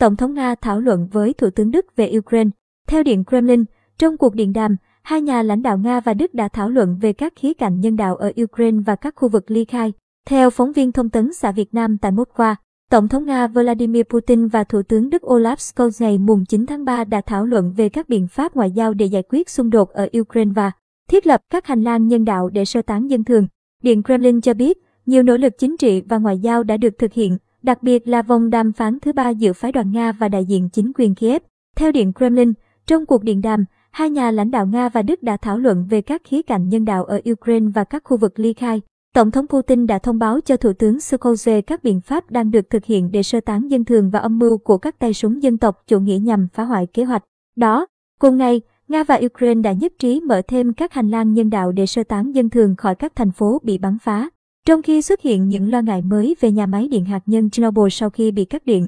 Tổng thống Nga thảo luận với Thủ tướng Đức về Ukraine. Theo Điện Kremlin, trong cuộc điện đàm, hai nhà lãnh đạo Nga và Đức đã thảo luận về các khía cạnh nhân đạo ở Ukraine và các khu vực ly khai. Theo phóng viên thông tấn xã Việt Nam tại Moscow, Tổng thống Nga Vladimir Putin và Thủ tướng Đức Olaf Scholz ngày 9 tháng 3 đã thảo luận về các biện pháp ngoại giao để giải quyết xung đột ở Ukraine và thiết lập các hành lang nhân đạo để sơ tán dân thường. Điện Kremlin cho biết, nhiều nỗ lực chính trị và ngoại giao đã được thực hiện, đặc biệt là vòng đàm phán thứ ba giữa phái đoàn Nga và đại diện chính quyền Kiev. Theo Điện Kremlin, trong cuộc điện đàm, hai nhà lãnh đạo Nga và Đức đã thảo luận về các khía cạnh nhân đạo ở Ukraine và các khu vực ly khai. Tổng thống Putin đã thông báo cho Thủ tướng Scholz các biện pháp đang được thực hiện để sơ tán dân thường và âm mưu của các tay súng dân tộc chủ nghĩa nhằm phá hoại kế hoạch. Đó, cùng ngày, Nga và Ukraine đã nhất trí mở thêm các hành lang nhân đạo để sơ tán dân thường khỏi các thành phố bị bắn phá, trong khi xuất hiện những lo ngại mới về nhà máy điện hạt nhân Chernobyl sau khi bị cắt điện.